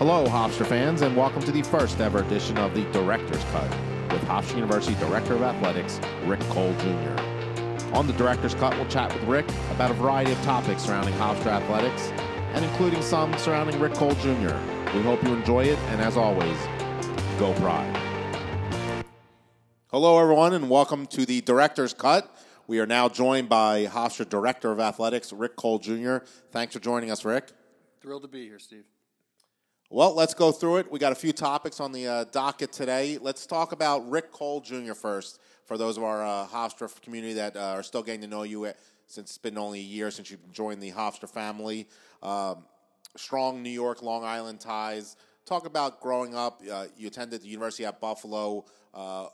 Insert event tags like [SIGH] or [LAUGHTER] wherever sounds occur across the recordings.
Hello, Hofstra fans, and welcome to the first ever edition of the Director's Cut with Hofstra University Director of Athletics, Rick Cole Jr. On the Director's Cut, we'll chat with Rick about a variety of topics surrounding Hofstra athletics, and including some surrounding Rick Cole Jr. We hope you enjoy it, and as always, go Pride. Hello, everyone, and welcome to the Director's Cut. We are now joined by Hofstra Director of Athletics, Rick Cole Jr. Thanks for joining us, Rick. Thrilled to be here, Steve. Well, let's go through it. We got a few topics on the uh, docket today. Let's talk about Rick Cole Jr. first. For those of our uh, Hofstra community that uh, are still getting to know you, uh, since it's been only a year since you've joined the Hofstra family, um, strong New York, Long Island ties. Talk about growing up. Uh, you attended the University at Buffalo. Uh,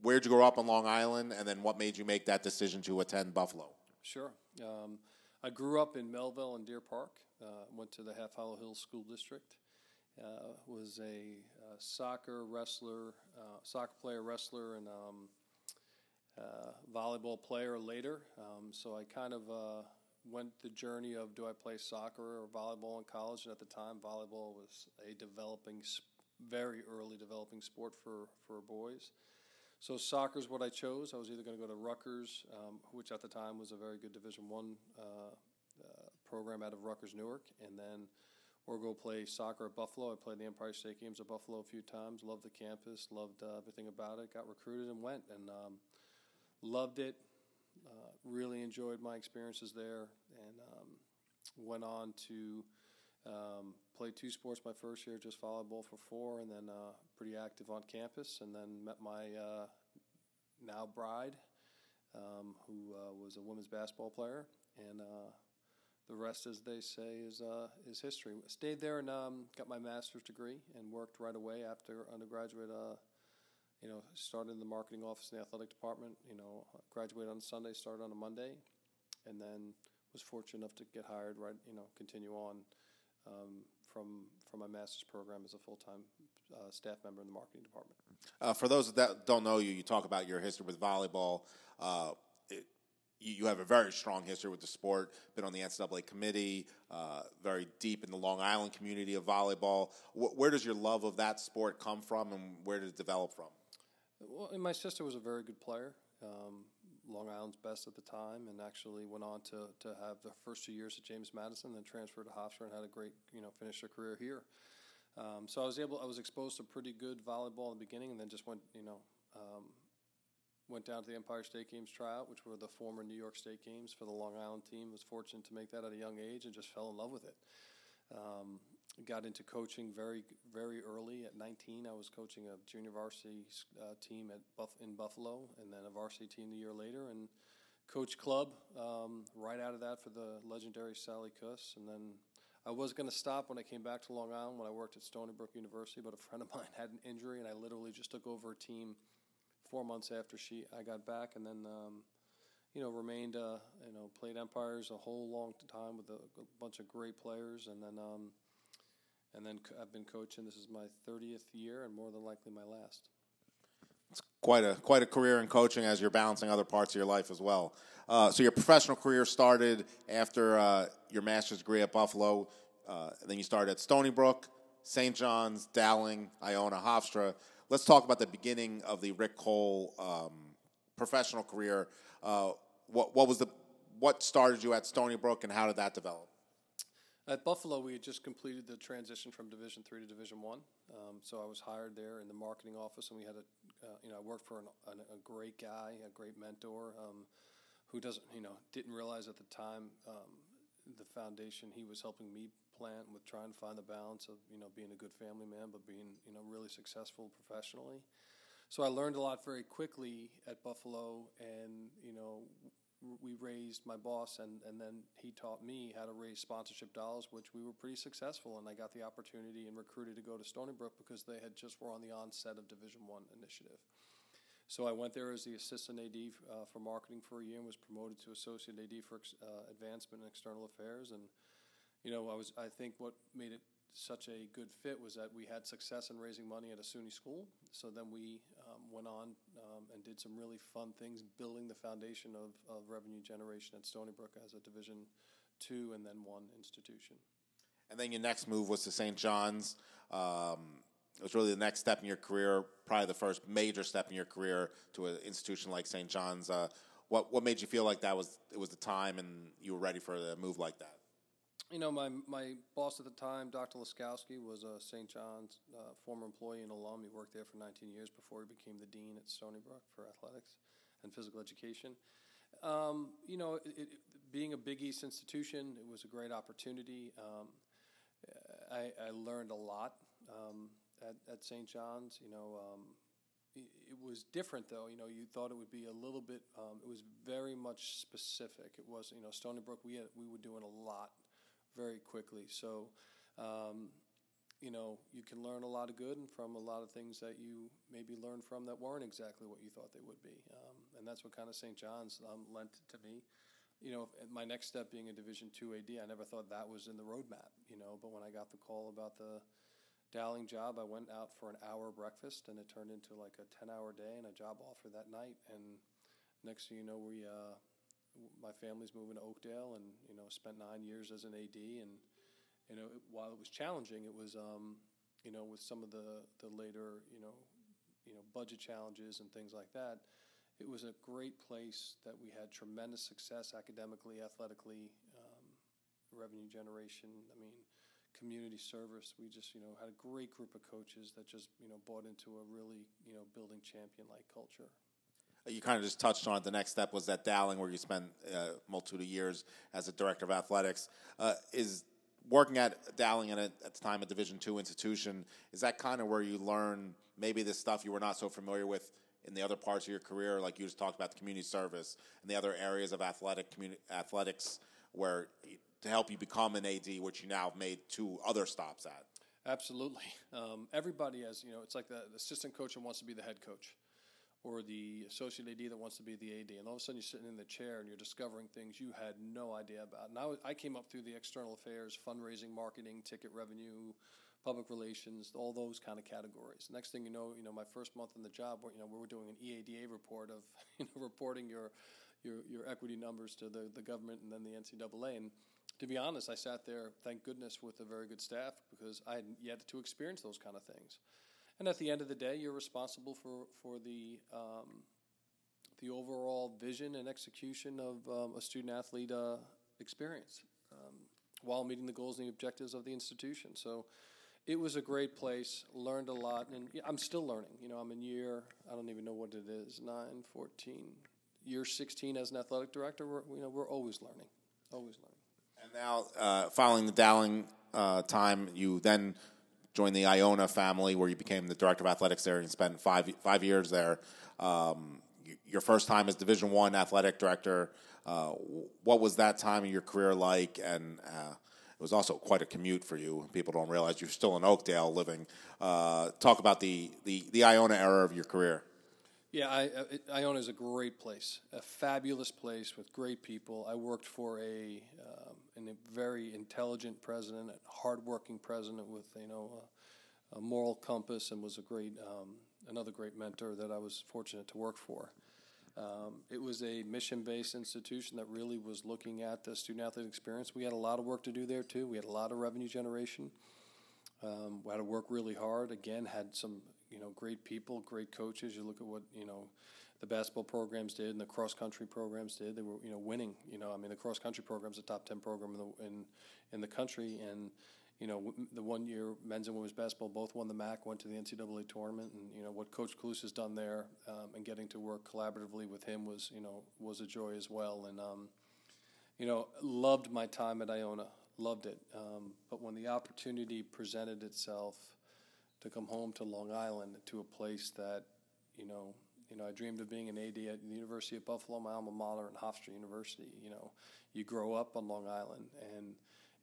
where'd you grow up on Long Island, and then what made you make that decision to attend Buffalo? Sure. Um, I grew up in Melville and Deer Park. Uh, went to the Half Hollow Hills School District. Uh, was a uh, soccer wrestler, uh, soccer player, wrestler, and um, uh, volleyball player later. Um, so I kind of went the journey of do I play soccer or volleyball in college? And at the time, volleyball was a developing, very early developing sport for for boys. So soccer is what I chose. I was either going to go to Rutgers, um, which at the time was a very good Division One uh, program out of Rutgers Newark, and then or go play soccer at Buffalo. I played the Empire State Games at Buffalo a few times. Loved the campus, loved uh, everything about it. Got recruited and went, and um, loved it. Uh, really enjoyed my experiences there, and um, went on to um, played two sports my first year, just volleyball for four, and then uh, pretty active on campus. And then met my uh, now bride, um, who uh, was a women's basketball player, and uh, the rest, as they say, is uh, is history. Stayed there and um, got my master's degree, and worked right away after undergraduate. Uh, you know, started in the marketing office in the athletic department. You know, graduated on Sunday, started on a Monday, and then was fortunate enough to get hired. Right, you know, continue on um, from from my master's program as a full time uh, staff member in the marketing department. Uh, for those that don't know you, you talk about your history with volleyball. Uh, it, you have a very strong history with the sport. Been on the NCAA committee, uh, very deep in the Long Island community of volleyball. where does your love of that sport come from, and where did it develop from? Well, my sister was a very good player. Um, Long Island's best at the time, and actually went on to, to have the first two years at James Madison, then transferred to Hofstra and had a great, you know, finish her career here. Um, so I was able, I was exposed to pretty good volleyball in the beginning, and then just went, you know, um, went down to the Empire State Games tryout, which were the former New York State Games for the Long Island team. Was fortunate to make that at a young age, and just fell in love with it. Um, got into coaching very very early at 19 i was coaching a junior varsity uh, team at Buff- in buffalo and then a varsity team the year later and coach club um, right out of that for the legendary sally Cuss, and then i was going to stop when i came back to long island when i worked at stony brook university but a friend of mine [LAUGHS] had an injury and i literally just took over a team four months after she i got back and then um, you know, remained, uh, you know, played Empires a whole long time with a, a bunch of great players, and then um, and then I've been coaching. This is my 30th year, and more than likely my last. It's quite a quite a career in coaching as you're balancing other parts of your life as well. Uh, so your professional career started after uh, your master's degree at Buffalo. Uh, then you started at Stony Brook, St. John's, Dowling, Iona, Hofstra. Let's talk about the beginning of the Rick Cole um, professional career. Uh, what what was the what started you at Stony Brook, and how did that develop? At Buffalo, we had just completed the transition from Division Three to Division One. Um, so I was hired there in the marketing office, and we had a, uh, you know, I worked for an, an, a great guy, a great mentor, um, who doesn't, you know, didn't realize at the time um, the foundation he was helping me plant with trying to find the balance of, you know, being a good family man, but being, you know, really successful professionally. So I learned a lot very quickly at Buffalo, and you know, we raised my boss and, and then he taught me how to raise sponsorship dollars which we were pretty successful. And i got the opportunity and recruited to go to stony brook because they had just were on the onset of division one initiative. So i went there as the assistant ad uh, for marketing for a year and was promoted to associate ad for uh, advancement and external affairs. And you know i was i think what made it such a good fit was that we had success in raising money at a SUNY school. So then we um, went on um, and did some really fun things, building the foundation of, of revenue generation at Stony Brook as a Division two and then one institution. And then your next move was to St. John's. Um, it was really the next step in your career, probably the first major step in your career to an institution like St. John's. Uh, what what made you feel like that was it was the time and you were ready for a move like that? You know, my my boss at the time, Dr. Laskowski, was a St. John's uh, former employee and alum. He worked there for 19 years before he became the dean at Stony Brook for athletics and physical education. Um, you know, it, it, being a Big East institution, it was a great opportunity. Um, I, I, learned a lot um, at, at St. John's. You know, um, it, it, was different though. You know, you thought it would be a little bit. Um, it was very much specific. It was, you know, Stony Brook. We had we were doing a lot very quickly. So, um, you know, you can learn a lot of good from a lot of things that you maybe learned from that weren't exactly what you thought they would be. Um, and that's what kind of St. John's um, lent to me. You know, my next step being a Division two AD, I never thought that was in the roadmap. You know, but when I got the call about the Dowling job, I went out for an hour breakfast, and it turned into like a ten-hour day and a job offer that night. And next thing you know, we uh, my family's moving to Oakdale, and you know, spent nine years as an AD. And you know, it, while it was challenging, it was um, you know, with some of the the later you know, you know, budget challenges and things like that. It was a great place that we had tremendous success academically, athletically, um, revenue generation. I mean, community service. We just, you know, had a great group of coaches that just, you know, bought into a really, you know, building champion like culture. You kind of just touched on it. The next step was at Dowling, where you spent a uh, multitude of years as a director of athletics. Uh, is working at Dowling and at, at the time a Division two institution is that kind of where you learn maybe the stuff you were not so familiar with in the other parts of your career, like you just talked about the community service and the other areas of athletic community athletics, where to help you become an AD, which you now have made two other stops at. Absolutely. [LAUGHS] Um, everybody has, you know, it's like the, the assistant coach that wants to be the head coach or the associate AD that wants to be the AD. And all of a sudden you're sitting in the chair and you're discovering things you had no idea about. And I, I came up through the external affairs, fundraising, marketing, ticket revenue, public relations, all those kind of categories. Next thing you know, you know, my first month in the job, you know, we were doing an EADA report of, [LAUGHS] you know, reporting your, your, your equity numbers to the, the government and then the NCAA. And to be honest, I sat there, thank goodness, with a very good staff because I had yet to experience those kind of things. And at the end of the day, you're responsible for for the um, the overall vision and execution of um, a student athlete uh, experience um, while meeting the goals and the objectives of the institution. So it was a great place. Learned a lot, and I'm still learning. You know, I'm in year I don't even know what it is 9, 14, year 16 as an athletic director. We're, you know, we're always learning, always learning. And now, uh, following the Dowling uh, time, you then joined the Iona family, where you became the director of athletics there, and spent five five years there. Um, your first time as Division One athletic director. Uh, what was that time in your career like? And uh, it was also quite a commute for you. People don't realize you're still in Oakdale living. Uh, talk about the, the, the Iona era of your career. Yeah, I, it, Iona is a great place, a fabulous place with great people. I worked for a um, a very intelligent president, a hardworking president with you know a, a moral compass, and was a great um, another great mentor that I was fortunate to work for. Um, it was a mission-based institution that really was looking at the student-athlete experience. We had a lot of work to do there too. We had a lot of revenue generation. Um, we had to work really hard. Again, had some you know great people, great coaches. You look at what you know the basketball programs did and the cross country programs did. They were you know winning. You know, I mean, the cross country program is a top ten program in the in, in the country, and you know the one year men's and women's basketball both won the MAAC, went to the NCAA tournament, and you know what Coach Cluess has done there, um, and getting to work collaboratively with him was you know was a joy as well, and um, you know loved my time at Iona, loved it. Um, but when the opportunity presented itself to come home to Long Island, to a place that you know you know, I dreamed of being an AD at the University of Buffalo, my alma mater, and Hofstra University. You know, you grow up on Long Island, and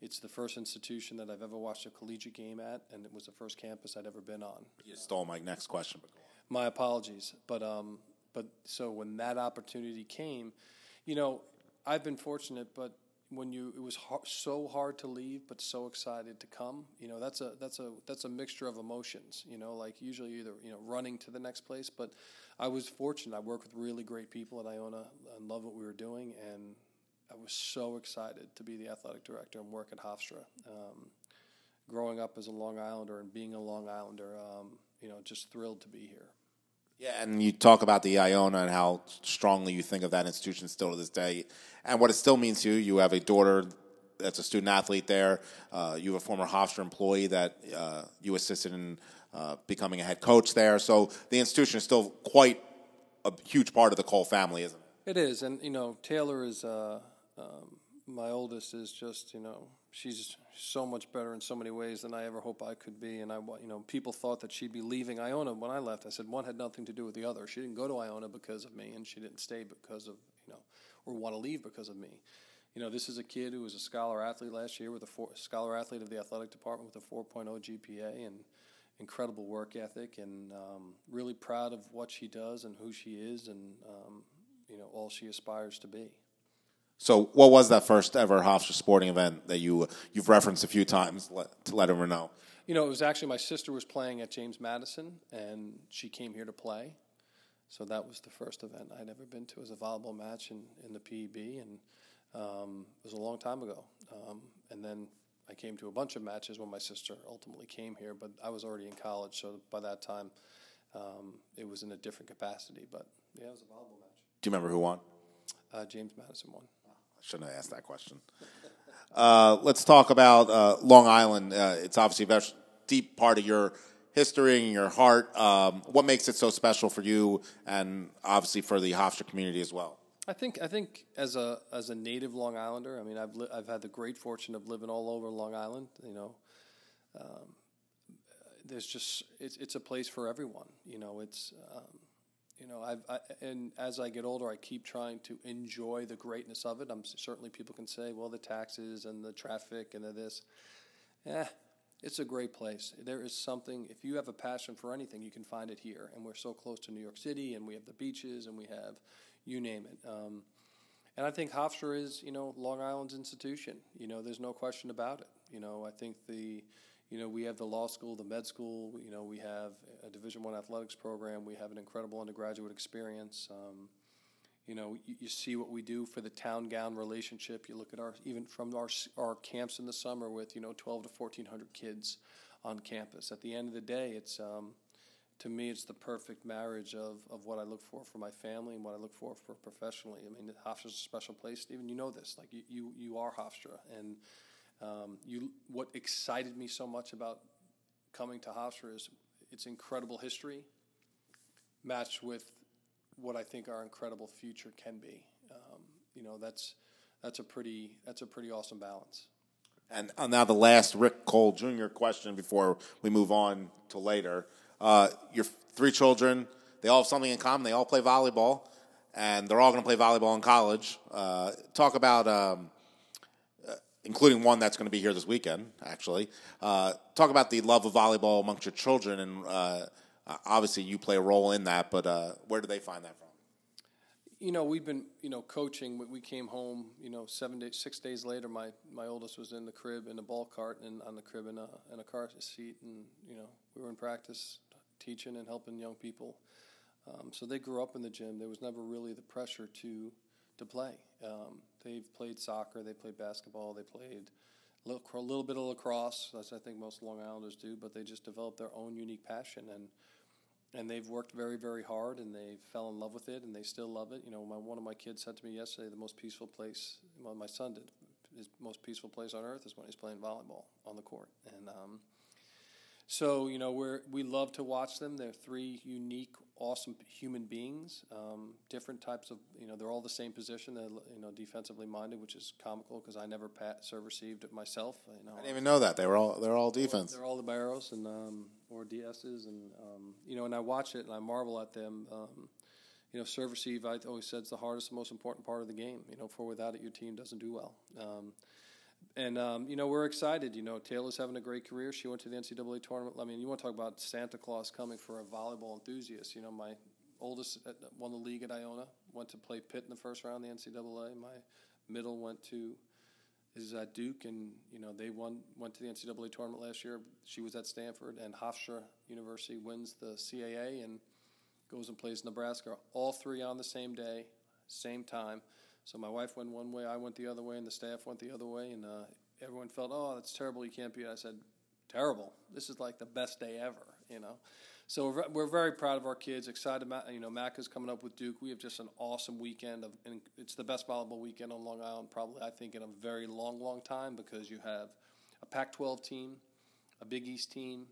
it's the first institution that I've ever watched a collegiate game at, and it was the first campus I'd ever been on. You stole my next question. but My apologies, but um, but so when that opportunity came, you know, I've been fortunate, but when you it was hard, so hard to leave but so excited to come you know that's a that's a that's a mixture of emotions you know like usually either you know running to the next place but i was fortunate i worked with really great people at iona and love what we were doing and i was so excited to be the athletic director and work at hofstra um, growing up as a Long Islander and being a Long Islander, um, you know, just thrilled to be here. Yeah, and you talk about the Iona and how strongly you think of that institution still to this day, and what it still means to you. You have a daughter that's a student athlete there. Uh, you have a former Hofstra employee that uh, you assisted in uh, becoming a head coach there. So the institution is still quite a huge part of the Cole family, isn't it? It is, and you know, Taylor is uh, um, my oldest. Is just you know, she's so much better in so many ways than I ever hope I could be. And I, you know, people thought that she'd be leaving Iona when I left. I said one had nothing to do with the other. She didn't go to Iona because of me, and she didn't stay because of you know, or want to leave because of me. You know, this is a kid who was a scholar athlete last year with a four, scholar athlete of the athletic department with a 4.0 GPA and incredible work ethic, and um, really proud of what she does and who she is, and um, you know, all she aspires to be. So, what was that first ever Hofstra sporting event that you you've referenced a few times let, to let everyone know? You know, it was actually my sister was playing at James Madison, and she came here to play. So that was the first event I'd ever been to as a volleyball match in, in the PEB, and um, it was a long time ago. Um, and then I came to a bunch of matches when my sister ultimately came here, but I was already in college, so by that time um, it was in a different capacity. But yeah, it was a volleyball match. Do you remember who won? Uh, James Madison won. Shouldn't have asked that question. Uh, let's talk about uh, Long Island. Uh, it's obviously a very deep part of your history and your heart. Um, what makes it so special for you, and obviously for the Hofstra community as well? I think I think as a as a native Long Islander, I mean, I've li- I've had the great fortune of living all over Long Island. You know, um, there's just it's it's a place for everyone. You know, it's um, you know, I've I, and as I get older, I keep trying to enjoy the greatness of it. I'm certainly people can say, well, the taxes and the traffic and the this. Yeah, it's a great place. There is something. If you have a passion for anything, you can find it here. And we're so close to New York City, and we have the beaches, and we have, you name it. Um, and I think Hofstra is, you know, Long Island's institution. You know, there's no question about it. You know, I think the you know, we have the law school, the med school. You know, we have a Division One athletics program. We have an incredible undergraduate experience. Um, you know, you, you, see what we do for the town gown relationship. You look at our even from our our camps in the summer with you know twelve to fourteen hundred kids on campus. At the end of the day, it's um, to me it's the perfect marriage of, of what I look for for my family and what I look for for professionally. I mean, Hofstra's a special place. Stephen, you know this. Like you you, you are Hofstra and um, you, what excited me so much about coming to Hofstra is its incredible history matched with what I think our incredible future can be. Um, you know, that's that's a pretty that's a pretty awesome balance. And uh, now the last Rick Cole Jr. question before we move on to later. Uh, your three children, they all have something in common. They all play volleyball, and they're all going to play volleyball in college. Uh, talk about um, including one that's going to be here this weekend, actually. Uh, talk about the love of volleyball amongst your children, and uh, obviously you play a role in that, but uh, where do they find that from? You know, we've been, you know, coaching. We came home, you know, seven days, six days later. My, my oldest was in the crib in a ball cart and on the crib in a in a car seat, and you know, we were in practice, teaching and helping young people. Um, so they grew up in the gym. There was never really the pressure to to play. Um, they've played soccer, they played basketball, they played a little, a little bit of lacrosse, as I think most Long Islanders do, but they just developed their own unique passion and and they've worked very, very hard, and they fell in love with it, and they still love it. You know, my, one of my kids said to me yesterday, the most peaceful place. Well, my son did. His most peaceful place on earth is when he's playing volleyball on the court, and um, so you know we we love to watch them. They're three unique, awesome human beings. Um, different types of you know they're all the same position. They're you know defensively minded, which is comical because I never pat, serve received it myself. You know, I didn't even know that they were all they're all defense. They're all the barrows and um, or DSs and um, you know and I watch it and I marvel at them. Um, you know, serve receive. I always said it's the hardest, most important part of the game. You know, for without it, your team doesn't do well. And um, you know we're excited. You know Taylor's having a great career. She went to the NCAA tournament. I mean, you want to talk about Santa Claus coming for a volleyball enthusiast. You know, my oldest won the league at Iona. Went to play Pitt in the first round of the NCAA. My middle went to is at Duke, and you know they won went to the NCAA tournament last year. She was at Stanford, and Hofstra University wins the CAA and goes and plays Nebraska. All three on the same day, same time. So my wife went one way, I went the other way, and the staff went the other way, and uh, everyone felt, oh, that's terrible, you can't be. I said, terrible. This is like the best day ever, you know. So we're, we're very proud of our kids. Excited, you know, Mac is coming up with Duke. We have just an awesome weekend of, and it's the best volleyball weekend on Long Island, probably I think in a very long, long time because you have a Pac-12 team, a Big East team,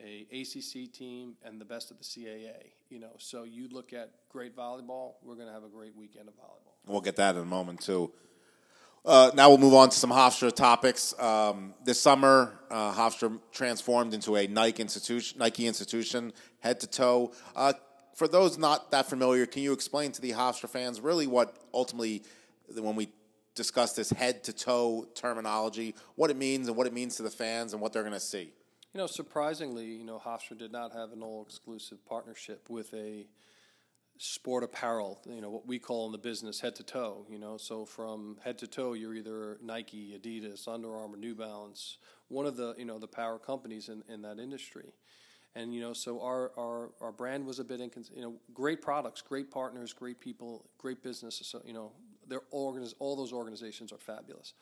a ACC team, and the best of the CAA. You know, so you look at great volleyball. We're going to have a great weekend of volleyball. We'll get that in a moment too. Uh, now we'll move on to some Hofstra topics. Um, this summer, uh, Hofstra transformed into a Nike institution, Nike institution, head to toe. Uh, for those not that familiar, can you explain to the Hofstra fans really what ultimately, when we discuss this head to toe terminology, what it means and what it means to the fans and what they're going to see? You know, surprisingly, you know, Hofstra did not have an all exclusive partnership with a sport apparel, you know, what we call in the business head to toe, you know. So from head to toe, you're either Nike, Adidas, Under Armour, New Balance, one of the, you know, the power companies in, in that industry. And, you know, so our, our, our brand was a bit, incons- you know, great products, great partners, great people, great business. So, you know, they're organiz- all those organizations are fabulous.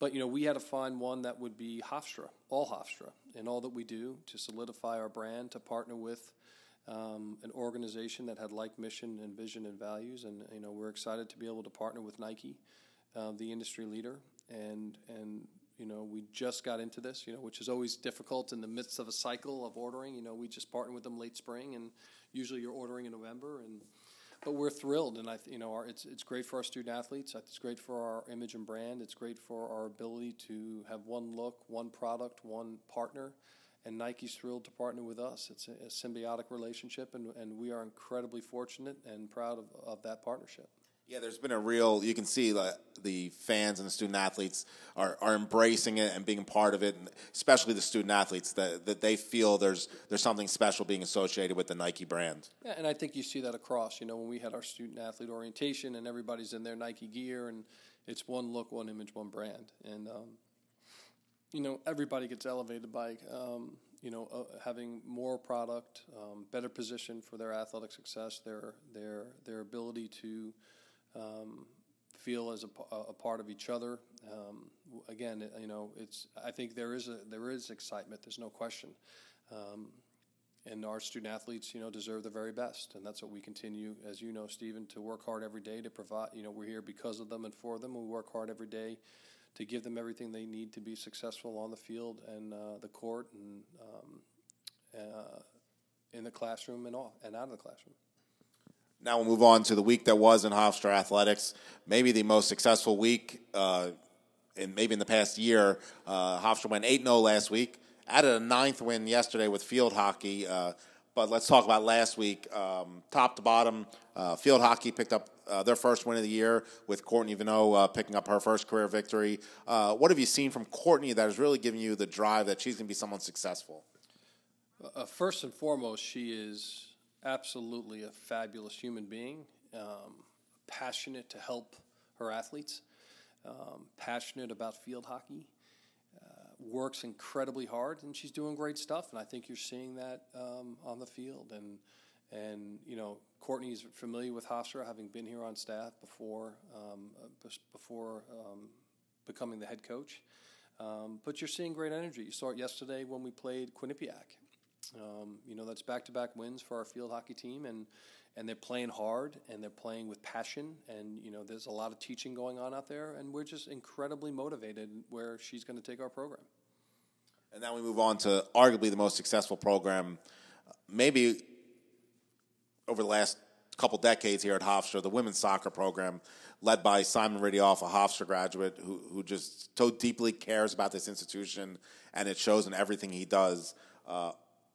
But, you know, we had to find one that would be Hofstra, all Hofstra, and all that we do to solidify our brand, to partner with – um, an organization that had like mission and vision and values, and you know we're excited to be able to partner with Nike, uh, the industry leader, and and you know we just got into this, you know, which is always difficult in the midst of a cycle of ordering. You know, we just partnered with them late spring, and usually you're ordering in November, and but we're thrilled, and I, you know, our, it's it's great for our student athletes. It's great for our image and brand. It's great for our ability to have one look, one product, one partner and Nike's thrilled to partner with us. It's a, a symbiotic relationship, and, and we are incredibly fortunate and proud of, of that partnership. Yeah, there's been a real. You can see that the fans and the student athletes are, are embracing it and being part of it, and especially the student athletes that, that they feel there's there's something special being associated with the Nike brand. Yeah, and I think you see that across. You know, when we had our student athlete orientation and everybody's in their Nike gear, and it's one look, one image, one brand, and um, you know, everybody gets elevated by, um, you know, uh, having more product, um, better position for their athletic success, their their their ability to um, feel as a, a, part of each other. Um, again, you know, it's. I think there is a there is excitement. There's no question. Um, and our student athletes, you know, deserve the very best, and that's what we continue, as you know, Stephen, to work hard every day to provide. You know, we're here because of them and for them. We work hard every day to give them everything they need to be successful on the field and uh, the court and um, uh, in the classroom and all and out of the classroom. Now we'll move on to the week that was in Hofstra athletics. Maybe the most successful week, uh, in maybe in the past year. Uh, Hofstra went eight 0 last week. Added a ninth win yesterday with field hockey. Uh, but let's talk about last week. Um, top to bottom, uh, field hockey picked up uh, their first win of the year with Courtney Veinotte uh, picking up her first career victory. Uh, what have you seen from Courtney that has really given you the drive that she's going to be someone successful? Uh, first and foremost, she is absolutely a fabulous human being, um, passionate to help her athletes, um, passionate about field hockey works incredibly hard, and she's doing great stuff. And I think you're seeing that um, on the field. And and you know, Courtney's familiar with Hofstra, having been here on staff before um, uh, before um, becoming the head coach. Um, but you're seeing great energy. You saw it yesterday when we played Quinnipiac. Um, you know, that's back-to-back wins for our field hockey team, and and they're playing hard and they're playing with passion and you know there's a lot of teaching going on out there and we're just incredibly motivated where she's going to take our program. And now we move on to arguably the most successful program maybe over the last couple decades here at hofstra the women's soccer program led by simon Riddiough a hofstra graduate who, who just so deeply cares about this institution and it shows in everything he does uh,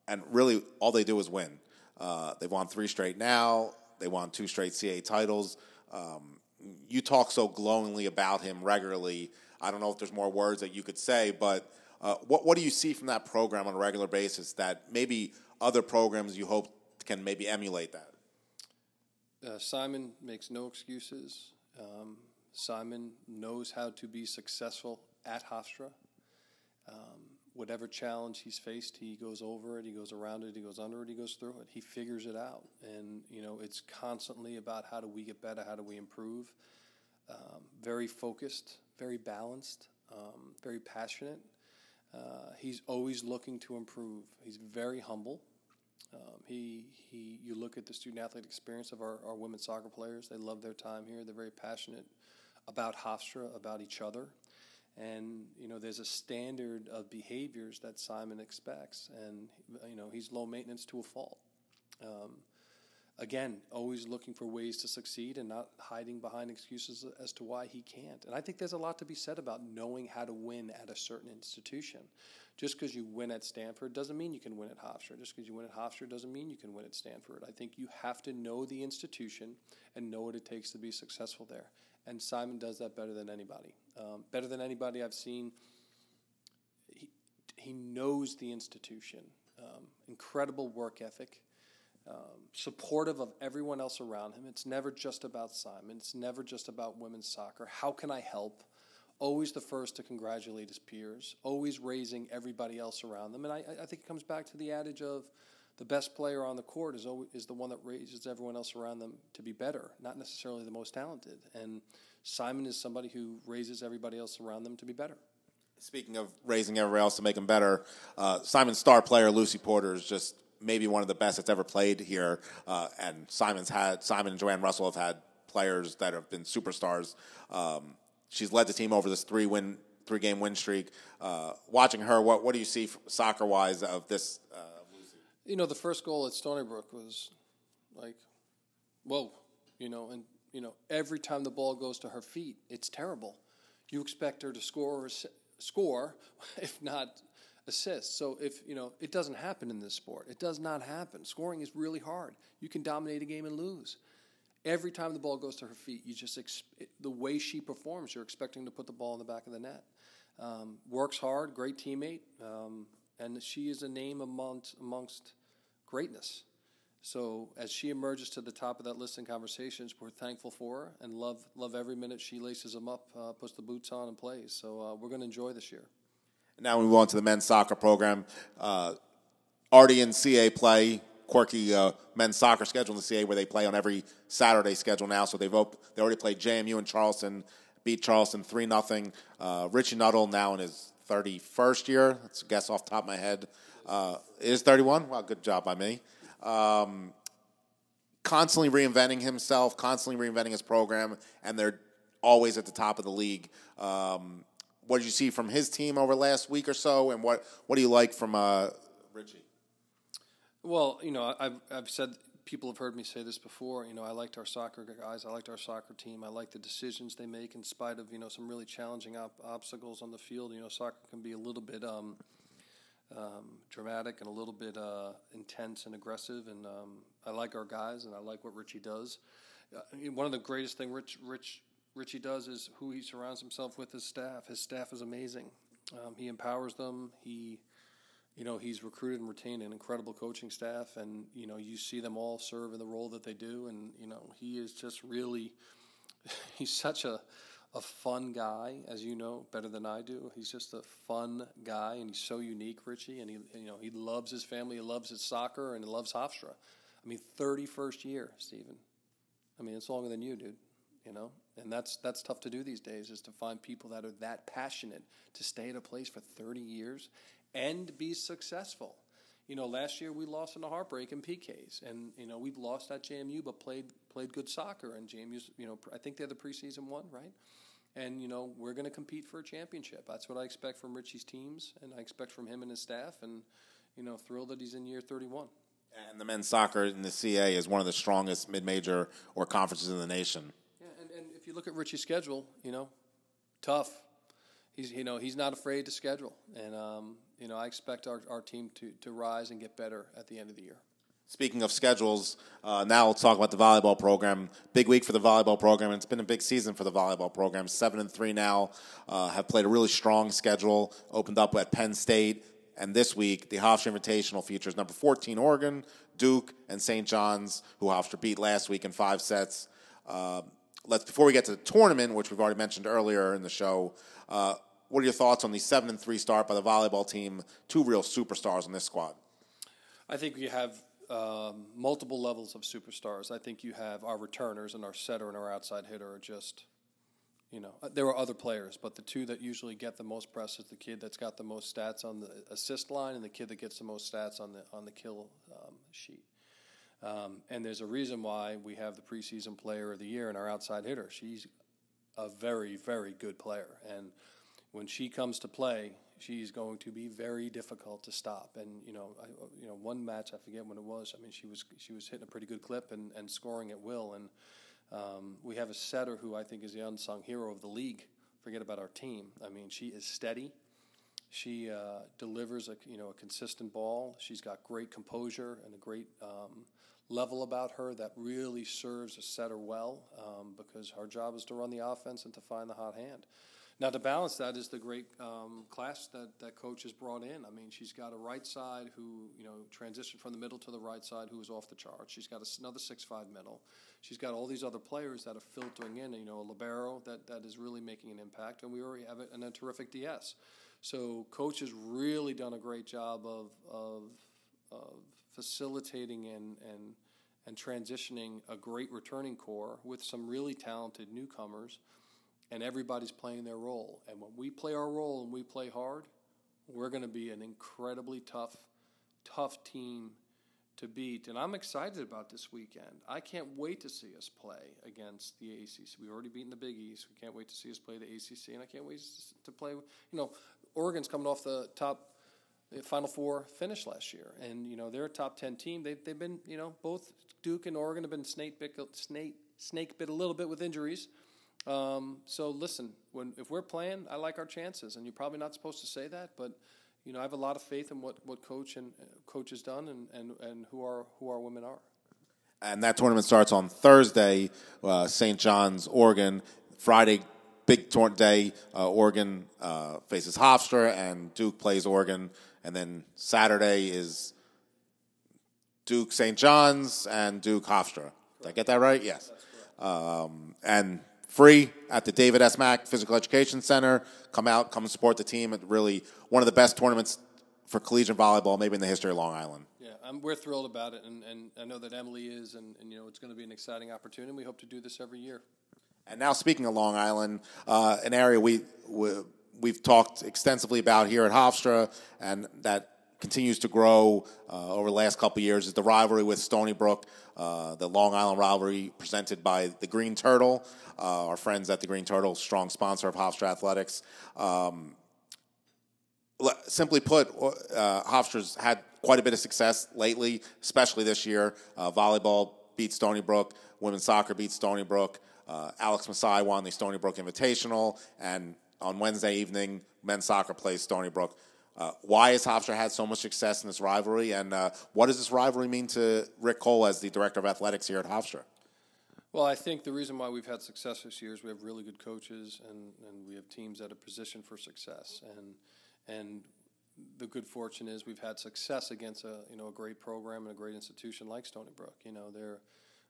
and really all they do is win uh, they've won three straight now. They won two straight CAA titles. Um, you talk so glowingly about him regularly. I don't know if there's more words that you could say, but uh, what what do you see from that program on a regular basis that maybe other programs you hope can maybe emulate that? Uh, Simon makes no excuses. Um, Simon knows how to be successful at Hofstra. Um, whatever challenge he's faced, he goes over it, he goes around it, he goes under it, he goes through it. He figures it out. And, you know, it's constantly about how do we get better, how do we improve. Um, very focused, very balanced, um, very passionate. Uh, he's always looking to improve. He's very humble. Um, he, he, you look at the student athlete experience of our, our women's soccer players. They love their time here. They're very passionate about Hofstra, about each other. And, you know, there's a standard of behaviors that Simon expects. And, you know, he's low maintenance to a fault. Um, again, always looking for ways to succeed and not hiding behind excuses as to why he can't. And I think there's a lot to be said about knowing how to win at a certain institution. Just because you win at Stanford doesn't mean you can win at Hofstra. Just because you win at Hofstra doesn't mean you can win at Stanford. I think you have to know the institution and know what it takes to be successful there. And Simon does that better than anybody. Um, better than anybody I've seen. He, he knows the institution. Um, incredible work ethic um, supportive of everyone else around him. It's never just about Simon. It's never just about women's soccer. How can I help? Always the first to congratulate his peers. Always raising everybody else around them. And I, I think it comes back to the adage of the best player on the court is always, is the one that raises everyone else around them to be better, not necessarily the most talented. And Simon is somebody who raises everybody else around them to be better. Speaking of raising everybody else to make them better, uh, Simon's star player Lucy Porter is just maybe one of the best that's ever played here. Uh, and Simon's had Simon and Joanne Russell have had players that have been superstars. Um, she's led the team over this three win three game win streak. Uh, watching her, what what do you see soccer wise of this? Uh, you know, the first goal at Stony Brook was like, whoa, you know, and you know every time the ball goes to her feet, it's terrible. You expect her to score or score, [LAUGHS] if not assists. So if you know, it doesn't happen in this sport. It does not happen. Scoring is really hard. You can dominate a game and lose. Every time the ball goes to her feet, you just ex- the way she performs, you're expecting to put the ball in the back of the net. Um, works hard, great teammate, um, and she is a name amongst amongst greatness. So as she emerges to the top of that list in conversations, we're thankful for her and love love every minute she laces them up, uh, puts the boots on, and plays. So uh, we're going to enjoy this year. Now we move on to the men's soccer program. Uh, in CAA play, quirky uh, men's soccer schedule in the CAA where they play on every Saturday schedule now. So they've op- they already played JMU and Charleston, beat Charleston three nothing. Uh, Richie Nuttall now in his thirty first year. That's a guess off the top of my head. Uh, is thirty one. Well, good job by me. Um, constantly reinventing himself, constantly reinventing his program, and they're always at the top of the league. Um, what did you see from his team over last week or so, and what what do you like from uh, Richie? Well, you know, I've I've said people have heard me say this before. You know, I liked our soccer guys. I liked our soccer team. I like the decisions they make in spite of you know some really challenging op- obstacles on the field. You know, soccer can be a little bit um, um, dramatic and a little bit uh, intense and aggressive. And um, I like our guys, and I like what Richie does. Uh, one of the greatest thing Rich Rich Richie does is who he surrounds himself with his staff. His staff is amazing. Um, he empowers them. He, you know, he's recruited and retained an incredible coaching staff, and you know, you see them all serve in the role that they do. And you know, he is just really, [LAUGHS] he's such a a fun guy, as you know better than I do. He's just a fun guy, and he's so unique, Richie. And he, you know, he loves his family, he loves his soccer, and he loves Hofstra. I mean, thirty first year, Stephen. I mean, it's longer than you, dude. You know, and that's that's tough to do these days is to find people that are that passionate to stay at a place for 30 years and be successful you know last year we lost in a heartbreak in pks and you know we've lost at jmu but played played good soccer. And jmu's you know i think they're the preseason one right? And you know we're going to compete for a championship. That's what i expect from richie's teams. And i expect from him and his staff. And you know thrilled that he's in year 31 and the men's soccer in the CAA is one of the strongest mid-major or conferences in the nation. Yeah, and, and if you look at Richie's schedule, you know, tough. He's you know he's not afraid to schedule, and um, you know I expect our, our team to to rise and get better at the end of the year. Speaking of schedules, uh, now let's talk about the volleyball program. Big week for the volleyball program. It's been a big season for the volleyball program. Seven and three now. Uh, have played a really strong schedule. Opened up at Penn State, and this week the Hofstra Invitational features number fourteen Oregon, Duke, and St. John's, who Hofstra beat last week in five sets. Uh, let's before we get to the tournament, which we've already mentioned earlier in the show. What are your thoughts on the seven and three start by the volleyball team? Two real superstars on this squad. I think you have um, multiple levels of superstars. I think you have our returners and our setter and our outside hitter are just you know, uh, there are other players, but the two that usually get the most press is the kid that's got the most stats on the assist line and the kid that gets the most stats on the on the kill um, sheet. Um, and there's a reason why we have the preseason player of the year and our outside hitter. She's a very, very good player. And when she comes to play, she's going to be very difficult to stop. And you know, I, you know, one match I forget when it was. I mean, she was she was hitting a pretty good clip and, and scoring at will. And um, we have a setter who I think is the unsung hero of the league. Forget about our team. I mean, she is steady. She uh, delivers a you know a consistent ball. She's got great composure and a great um, level about her that really serves a setter well um, because her job is to run the offense and to find the hot hand. Now, to balance that is the great um, class that, that coach has brought in. I mean, she's got a right side who, you know, transitioned from the middle to the right side who is off the charts. She's got another six-five middle. She's got all these other players that are filtering in, you know, a libero that, that is really making an impact. And we already have a, a terrific DS. So coach has really done a great job of, of, of facilitating and, and, and transitioning a great returning core with some really talented newcomers – and everybody's playing their role. And when we play our role and we play hard, we're going to be an incredibly tough, tough team to beat. And I'm excited about this weekend. I can't wait to see us play against the ACC. We've already beaten the Big East. We can't wait to see us play the ACC, and I can't wait to play. You know, Oregon's coming off the top. The Final Four finish last year, and you know they're a top ten team. They they've been you know both Duke and Oregon have been snake bit snake snake bit a little bit with injuries, um, so listen, when if we're playing, I like our chances, and you're probably not supposed to say that, but you know I have a lot of faith in what, what coach and uh, coach has done, and, and, and who our who our women are. And that tournament starts on Thursday, uh, St. John's, Oregon. Friday, big tournament day. Uh, Oregon uh, faces Hofstra, and Duke plays Oregon. And then Saturday is Duke St. John's and Duke Hofstra. Did I get that right? Yes. Um, and free at the David S. Mack Physical Education Center. Come out, come support the team. It's really one of the best tournaments for collegiate volleyball, maybe in the history of Long Island. Yeah, I'm, we're thrilled about it, and, and I know that Emily is, and, and you know it's going to be an exciting opportunity. We hope to do this every year. And now, speaking of Long Island, uh, an area we, we we've talked extensively about here at Hofstra, and that continues to grow uh, over the last couple years is the rivalry with Stony Brook, uh, the Long Island rivalry presented by the Green Turtle, uh, our friends at the Green Turtle, strong sponsor of Hofstra Athletics. Um, simply put, uh, Hofstra's had quite a bit of success lately, especially this year. Uh, volleyball beat Stony Brook, women's soccer beat Stony Brook. Uh, Alex Masai won the Stony Brook Invitational, and on Wednesday evening, men's soccer plays Stony Brook. Uh, why has Hofstra had so much success in this rivalry, and uh, what does this rivalry mean to Rick Cole as the director of athletics here at Hofstra? Well, I think the reason why we've had success this year is we have really good coaches, and, and we have teams that are positioned for success, and and the good fortune is we've had success against a you know a great program and a great institution like Stony Brook. You know, their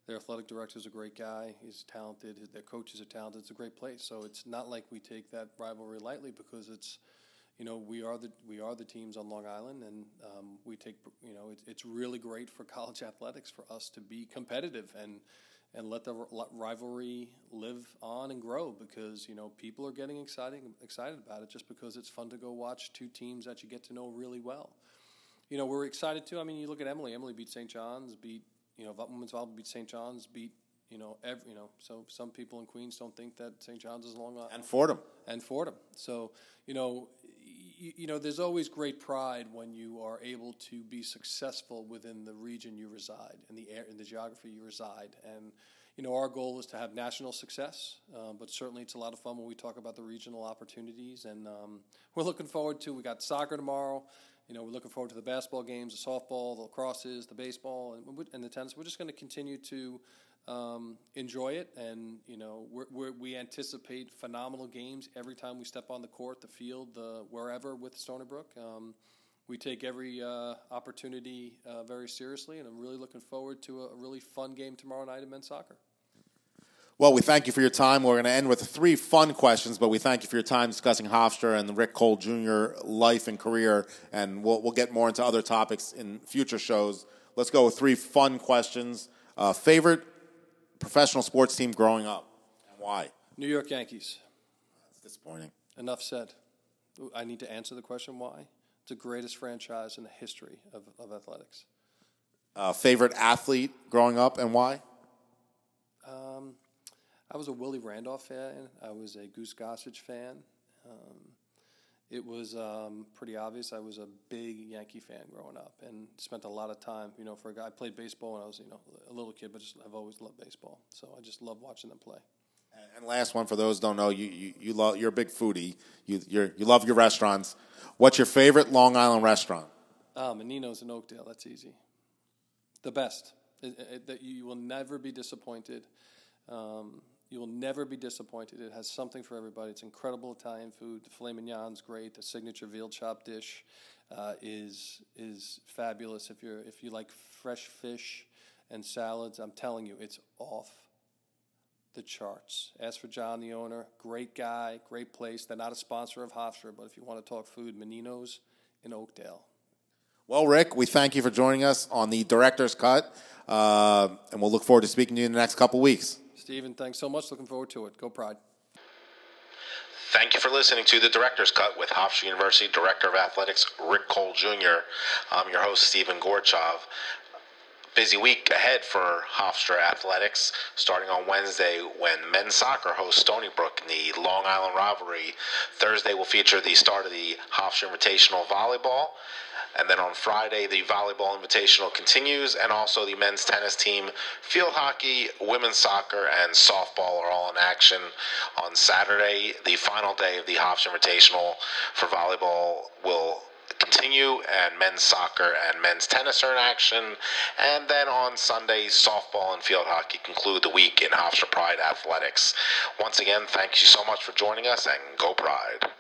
their athletic director is a great guy. He's talented. Their coaches are talented. It's a great place. So it's not like we take that rivalry lightly because it's you know, we are the we are the teams on Long Island, and um, we take you know it, it's really great for [LAUGHS] college athletics for us to be competitive and and let the rivalry live on and grow because you know people are getting excited excited about it just because it's fun to go watch two teams that you get to know really well. You know, we're excited too. I mean, you look at Emily. Emily beat St. John's, beat you know, women's volleyball beat St. John's, beat you know, every, you know, so some people in Queens don't think that St. John's is Long Island and Fordham and Fordham. So you know, you, you, know, there's always great pride when you are able to be successful within the region you reside, in the air, in the geography you reside, and you know, our goal is to have national success, um, but certainly it's a lot of fun when we talk about the regional opportunities, and um, we're looking forward to. We got soccer tomorrow. You know, we're looking forward to the basketball games, the softball, the lacrosses, the baseball, and, and the tennis. We're just going to continue to um, enjoy it, and you know we're, we're, we anticipate phenomenal games every time we step on the court, the field, the wherever with Stony Brook. Um, we take every uh, opportunity uh, very seriously, and I'm really looking forward to a, really fun game tomorrow night in men's soccer. Well, we thank you for your time. We're going to end with three fun questions, but we thank you for your time discussing Hofstra and Rick Cole Jr. life and career, and we'll, we'll get more into other topics in future shows. Let's go with three fun questions. Uh, favorite professional sports team growing up, and why? New York Yankees. Disappointing. Enough said. I need to answer the question why. It's the greatest franchise in the history of, of athletics. Uh, favorite athlete growing up and why? Um, I was a Willie Randolph fan. I was a Goose Gossage fan. Um, it was um, pretty obvious. I was a big Yankee fan growing up, and spent a lot of time. You know, for a guy, I played baseball when I was you know a little kid, but just I've always loved baseball. So I just love watching them play. And last one for those who don't know, you you, you love you're a big foodie. You you you love your restaurants. What's your favorite Long Island restaurant? Ah, Menino's in Oakdale. That's easy. The best. That you will never be disappointed. Um, you will never be disappointed. It has something for everybody. It's incredible Italian food. The filet mignon's great. The signature veal chop dish uh, is is fabulous. If you're if you like fresh fish and salads, I'm telling you, it's off the charts. As for John, the owner, great guy, great place. They're not a sponsor of Hofstra, but if you want to talk food, Menino's in Oakdale. Well, Rick, we thank you for joining us on the Director's Cut, uh, and we'll look forward to speaking to you in the next couple weeks. Stephen, thanks so much. Looking forward to it. Go Pride. Thank you for listening to the Director's Cut with Hofstra University Director of Athletics Rick Cole Jr. I'm your host, Stephen Gorchov busy week ahead for Hofstra Athletics, starting on Wednesday when men's soccer hosts Stony Brook in the Long Island rivalry. Thursday will feature the start of the Hofstra Invitational Volleyball. And then on Friday, the Volleyball Invitational continues, and also the men's tennis team, field hockey, women's soccer, and softball are all in action. On Saturday, the final day of the Hofstra Invitational for volleyball will continue, and men's soccer and men's tennis are in action. And then on Sunday, softball and field hockey conclude the week in Hofstra Pride Athletics. Once again, thank you so much for joining us, and go Pride.